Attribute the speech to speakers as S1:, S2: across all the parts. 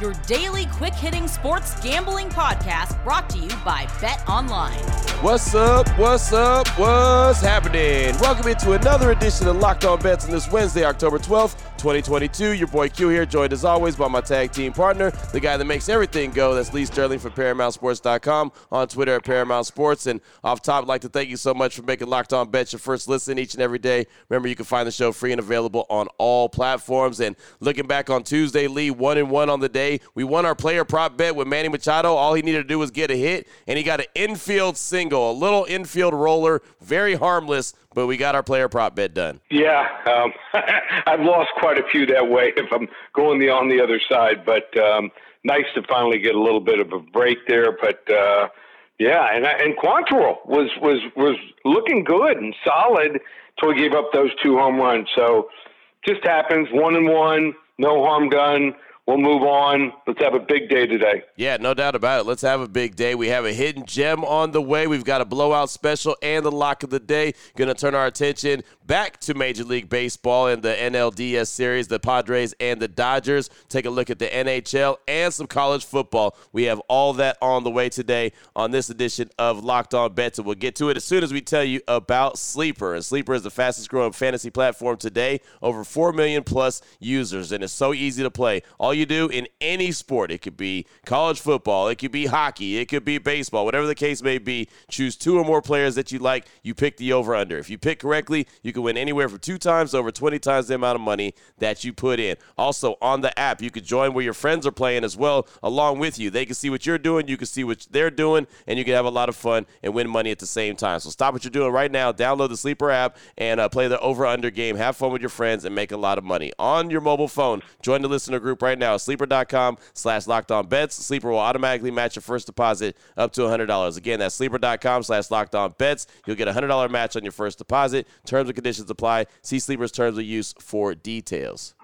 S1: your daily quick hitting sports gambling podcast brought to you by Bet Online.
S2: What's up? What's up? What's happening? Welcome into another edition of Locked On Bets on this Wednesday, October 12th. 2022. Your boy Q here, joined as always by my tag team partner, the guy that makes everything go. That's Lee Sterling from ParamountSports.com on Twitter at Paramount Sports. And off top, I'd like to thank you so much for making Locked On Bets your first listen each and every day. Remember, you can find the show free and available on all platforms. And looking back on Tuesday, Lee, one and one on the day. We won our player prop bet with Manny Machado. All he needed to do was get a hit, and he got an infield single, a little infield roller, very harmless but we got our player prop bet done.
S3: Yeah, um, I've lost quite a few that way if I'm going the on the other side, but um, nice to finally get a little bit of a break there. But uh, yeah, and and Quantrill was was was looking good and solid until he gave up those two home runs. So just happens, one and one, no harm done we'll move on. Let's have a big day today.
S2: Yeah, no doubt about it. Let's have a big day. We have a hidden gem on the way. We've got a blowout special and the lock of the day. Going to turn our attention back to Major League Baseball and the NLDS series, the Padres and the Dodgers. Take a look at the NHL and some college football. We have all that on the way today on this edition of Locked On Bets. And we'll get to it as soon as we tell you about Sleeper. And Sleeper is the fastest growing fantasy platform today, over 4 million plus users. And it's so easy to play. All you do in any sport, it could be college football, it could be hockey, it could be baseball, whatever the case may be, choose two or more players that you like. You pick the over under. If you pick correctly, you can win anywhere from two times over 20 times the amount of money that you put in. Also, on the app, you can join where your friends are playing as well, along with you. They can see what you're doing, you can see what they're doing, and you can have a lot of fun and win money at the same time. So stop what you're doing right now, download the Sleeper app, and uh, play the over under game. Have fun with your friends and make a lot of money on your mobile phone. Join the listener group right now, sleeper.com slash locked on bets. Sleeper will automatically match your first deposit up to $100. Again, that's sleeper.com slash locked on bets. You'll get a $100 match on your first deposit. Terms and conditions apply. See Sleeper's terms of use for details.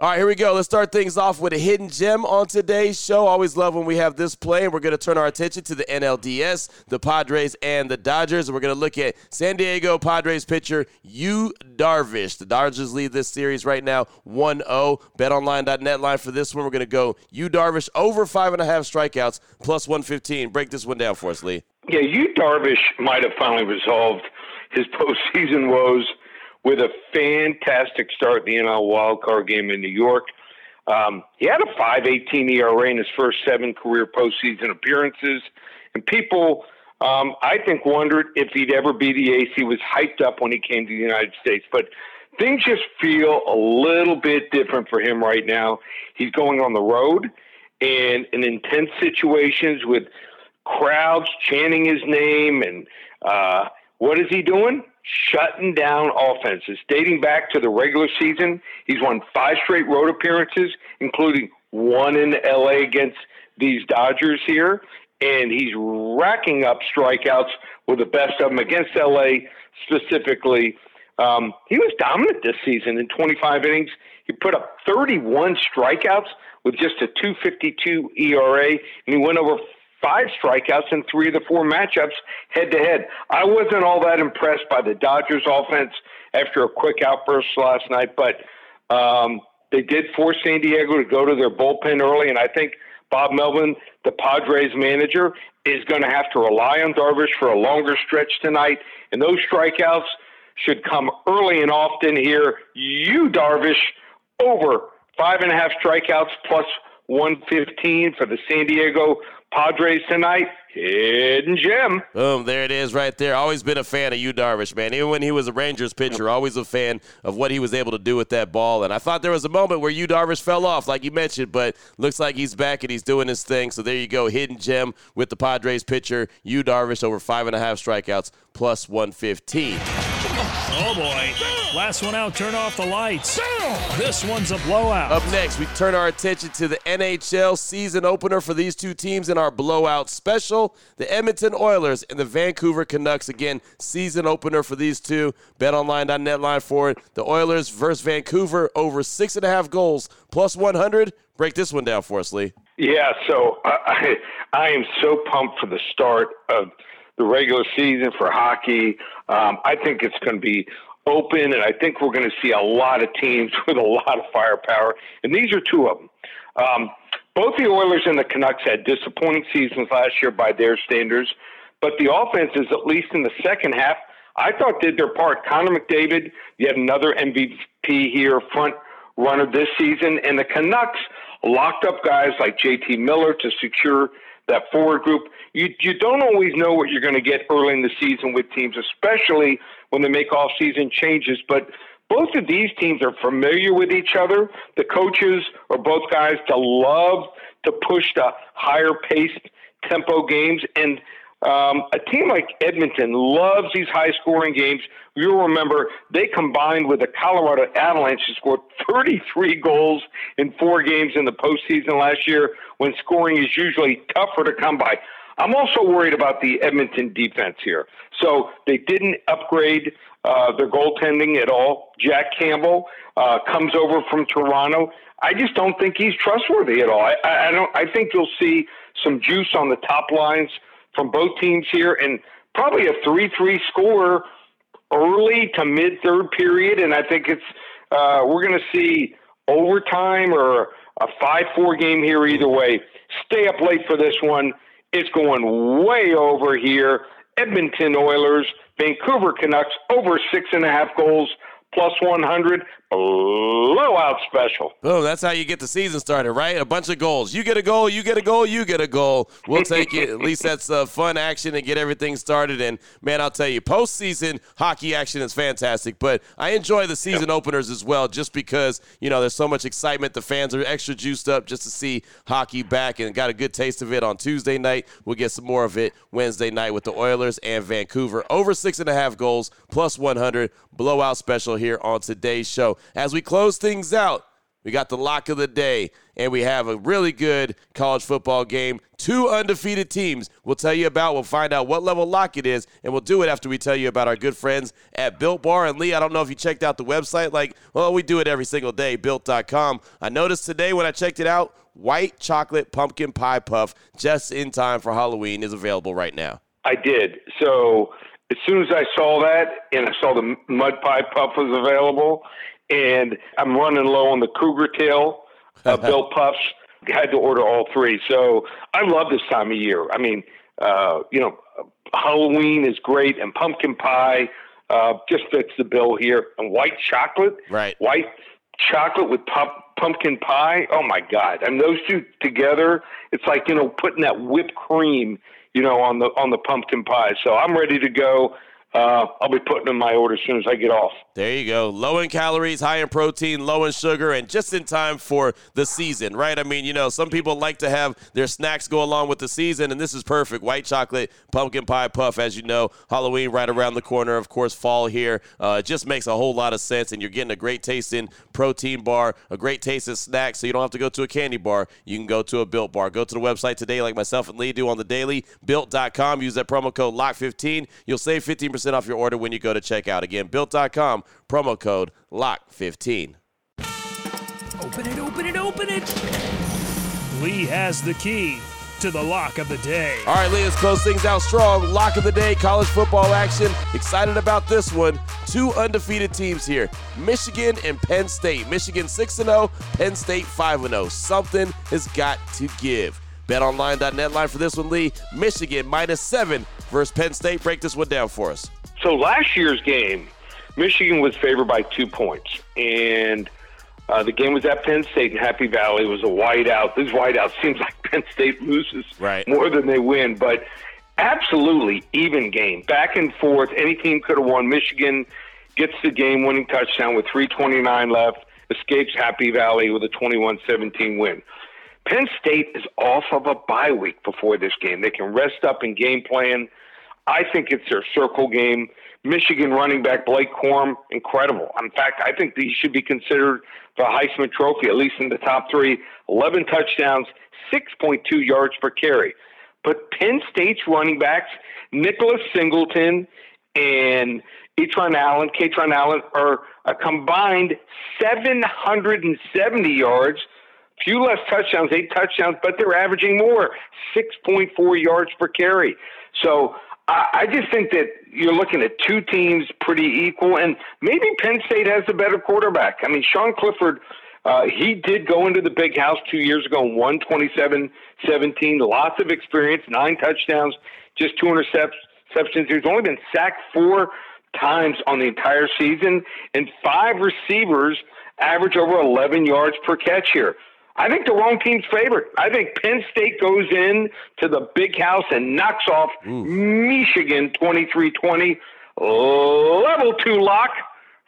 S2: All right, here we go. Let's start things off with a hidden gem on today's show. Always love when we have this play, and we're going to turn our attention to the NLDS, the Padres, and the Dodgers. And we're going to look at San Diego Padres pitcher Yu Darvish. The Dodgers lead this series right now 1 0. BetOnline.net line for this one. We're going to go Yu Darvish over five and a half strikeouts plus 115. Break this one down for us, Lee.
S3: Yeah, Yu Darvish might have finally resolved his postseason woes with a fantastic start in the NL wildcard game in New York. Um, he had a 5.18 ERA in his first seven career postseason appearances, and people, um, I think, wondered if he'd ever be the ace. He was hyped up when he came to the United States, but things just feel a little bit different for him right now. He's going on the road and in intense situations with crowds chanting his name, and uh, what is he doing? shutting down offenses. Dating back to the regular season, he's won five straight road appearances, including one in LA against these Dodgers here. And he's racking up strikeouts with the best of them against LA specifically. Um, he was dominant this season in 25 innings. He put up 31 strikeouts with just a 252 ERA, and he went over five strikeouts in three of the four matchups head to head. I wasn't all that impressed by the Dodgers offense after a quick outburst last night, but um, they did force San Diego to go to their bullpen early, and I think Bob Melvin, the Padres manager, is going to have to rely on Darvish for a longer stretch tonight, and those strikeouts should come early and often here. Yu Darvish over five and a half strikeouts plus 115 for the San Diego Padres tonight. Hidden gem.
S2: Boom, there it is right there. Always been a fan of Yu Darvish, man. Even when he was a Rangers pitcher, always a fan of what he was able to do with that ball. And I thought there was a moment where Yu Darvish fell off, like you mentioned, but looks like he's back and he's doing his thing. So there you go. Hidden gem with the Padres pitcher, Yu Darvish, over five and a half strikeouts, plus 115.
S4: Oh boy. Last one out, turn off the lights. This one's a blowout.
S2: Up next, we turn our attention to the NHL season opener for these two teams in our blowout special. The Edmonton Oilers and the Vancouver Canucks. Again, season opener for these two. BetOnline.net line for it. The Oilers versus Vancouver over six and a half goals plus 100. Break this one down for us, Lee.
S3: Yeah, so I, I am so pumped for the start of the regular season for hockey. Um, I think it's going to be open, and I think we're going to see a lot of teams with a lot of firepower. And these are two of them. Um, both the Oilers and the Canucks had disappointing seasons last year by their standards, but the offenses, at least in the second half, I thought did their part. Connor McDavid, yet another MVP here, front runner this season, and the Canucks locked up guys like JT Miller to secure that forward group. You you don't always know what you're going to get early in the season with teams, especially when they make off-season changes. But both of these teams are familiar with each other. The coaches are both guys to love to push the higher paced tempo games and um, a team like Edmonton loves these high scoring games. You'll remember they combined with the Colorado Avalanche to score 33 goals in four games in the postseason last year when scoring is usually tougher to come by. I'm also worried about the Edmonton defense here. So they didn't upgrade uh, their goaltending at all. Jack Campbell uh, comes over from Toronto. I just don't think he's trustworthy at all. I, I don't. I think you'll see some juice on the top lines from both teams here, and probably a three-three score early to mid-third period. And I think it's uh, we're going to see overtime or a five-four game here either way. Stay up late for this one. It's going way over here. Edmonton Oilers, Vancouver Canucks over six and a half goals plus 100 blowout special.
S2: Boom, that's how you get the season started, right? A bunch of goals. You get a goal, you get a goal, you get a goal. We'll take it. At least that's uh, fun action and get everything started. And man, I'll tell you, postseason hockey action is fantastic. But I enjoy the season openers as well, just because you know there's so much excitement. The fans are extra juiced up just to see hockey back, and got a good taste of it on Tuesday night. We'll get some more of it Wednesday night with the Oilers and Vancouver over six and a half goals plus 100 blowout special here on today's show. As we close things out, we got the lock of the day, and we have a really good college football game. Two undefeated teams we'll tell you about. We'll find out what level lock it is, and we'll do it after we tell you about our good friends at Built Bar. And Lee, I don't know if you checked out the website. Like, well, we do it every single day, built.com. I noticed today when I checked it out, white chocolate pumpkin pie puff just in time for Halloween is available right now.
S3: I did. So as soon as I saw that and I saw the mud pie puff was available, and I'm running low on the cougar tail uh, puffs, had to order all three. So I love this time of year. I mean, uh, you know, Halloween is great, and pumpkin pie uh, just fits the bill here. And white chocolate,
S2: right?
S3: White chocolate with pump, pumpkin pie. Oh my God! I mean, those two together, it's like you know putting that whipped cream you know, on the on the pumpkin pie. So I'm ready to go uh, I'll be putting in my order as soon as I get off.
S2: There you go. Low in calories, high in protein, low in sugar, and just in time for the season, right? I mean, you know, some people like to have their snacks go along with the season, and this is perfect. White chocolate, pumpkin pie puff, as you know, Halloween right around the corner. Of course, fall here. Uh, it just makes a whole lot of sense, and you're getting a great tasting protein bar, a great tasting snack, so you don't have to go to a candy bar. You can go to a Built bar. Go to the website today, like myself and Lee do on the daily, built.com. Use that promo code LOCK15. You'll save 15% 15% off your order when you go to checkout. Again, built.com, promo code LOCK15.
S4: Open it, open it, open it. Lee has the key to the lock of the day.
S2: All right, Lee, let's close things out strong. Lock of the day, college football action. Excited about this one. Two undefeated teams here Michigan and Penn State. Michigan 6 0, Penn State 5 0. Something has got to give. BetOnline.net line for this one, Lee. Michigan minus seven versus Penn State. Break this one down for us.
S3: So last year's game, Michigan was favored by two points, and uh, the game was at Penn State in Happy Valley. It was a whiteout. This whiteout seems like Penn State loses
S2: right.
S3: more than they win, but absolutely even game, back and forth. Any team could have won. Michigan gets the game-winning touchdown with 3:29 left, escapes Happy Valley with a 21-17 win. Penn State is off of a bye week before this game. They can rest up and game plan. I think it's their circle game. Michigan running back Blake Corum, incredible. In fact, I think he should be considered a Heisman Trophy, at least in the top three. 11 touchdowns, 6.2 yards per carry. But Penn State's running backs, Nicholas Singleton and Etron Allen, Kaytron Allen, are a combined 770 yards few less touchdowns, eight touchdowns, but they're averaging more, 6.4 yards per carry. So I just think that you're looking at two teams pretty equal, and maybe Penn State has a better quarterback. I mean, Sean Clifford, uh, he did go into the big house two years ago and won 27 17. Lots of experience, nine touchdowns, just two interceptions. He's only been sacked four times on the entire season, and five receivers average over 11 yards per catch here. I think the wrong team's favorite. I think Penn State goes in to the big house and knocks off Ooh. Michigan 23-20. Level two lock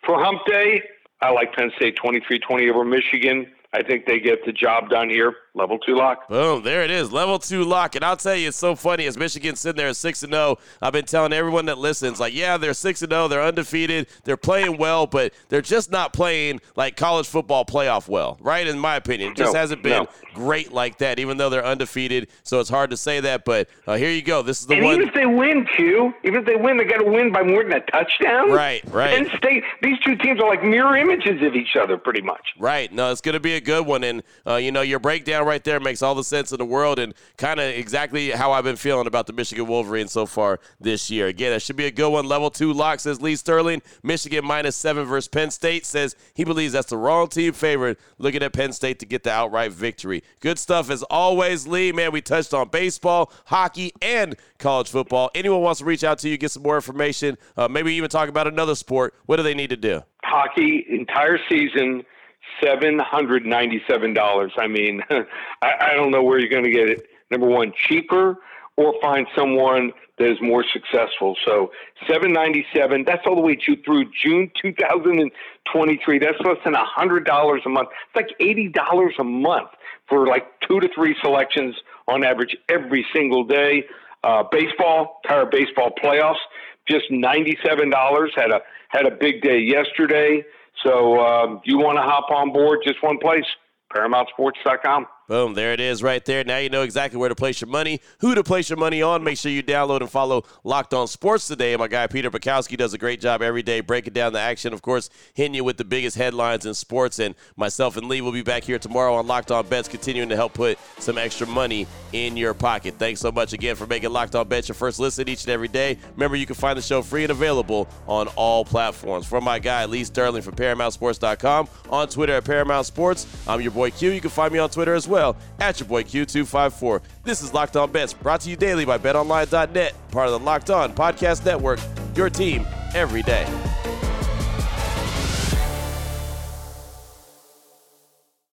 S3: for Hump Day. I like Penn State 23-20 over Michigan. I think they get the job done here. Level two lock.
S2: Boom, there it is. Level two lock. And I'll tell you, it's so funny as Michigan sitting there at 6 and 0. I've been telling everyone that listens, like, yeah, they're 6 and 0. They're undefeated. They're playing well, but they're just not playing like college football playoff well, right? In my opinion. It just no, hasn't been no. great like that, even though they're undefeated. So it's hard to say that. But uh, here you go. This is the
S3: and
S2: one.
S3: Even if they win, Q, even if they win, they got to win by more than a touchdown.
S2: Right, right.
S3: And State, these two teams are like mirror images of each other, pretty much.
S2: Right. No, it's going to be a good one. And, uh, you know, your breakdown right there makes all the the sense in the world and kind of exactly how I've been feeling about the Michigan Wolverines so far this year. Again, that should be a good one. Level two lock says Lee Sterling. Michigan minus seven versus Penn State says he believes that's the wrong team favorite. Looking at Penn State to get the outright victory. Good stuff as always, Lee. Man, we touched on baseball, hockey, and college football. Anyone wants to reach out to you, get some more information, uh, maybe even talk about another sport. What do they need to do?
S3: Hockey entire season seven hundred ninety-seven dollars. I mean, I, I don't know where you're going to get it. Number one, cheaper, or find someone that is more successful. So seven ninety-seven. That's all the way to through June two thousand and twenty-three. That's less than a hundred dollars a month. It's like eighty dollars a month for like two to three selections on average every single day. Uh, baseball, entire baseball playoffs, just ninety-seven dollars. Had a had a big day yesterday. So um, you want to hop on board, just one place, ParamountSports.com.
S2: Boom, there it is right there. Now you know exactly where to place your money, who to place your money on. Make sure you download and follow Locked On Sports today. My guy Peter Bukowski does a great job every day breaking down the action. Of course, hitting you with the biggest headlines in sports. And myself and Lee will be back here tomorrow on Locked On Bets, continuing to help put some extra money in your pocket. Thanks so much again for making Locked On Bets your first listen each and every day. Remember, you can find the show free and available on all platforms. From my guy Lee Sterling from ParamountSports.com, on Twitter at Paramount Sports. I'm your boy Q. You can find me on Twitter as well at your boy Q254. This is Locked On Bets, brought to you daily by BetOnline.net, part of the Locked On Podcast Network. Your team every day.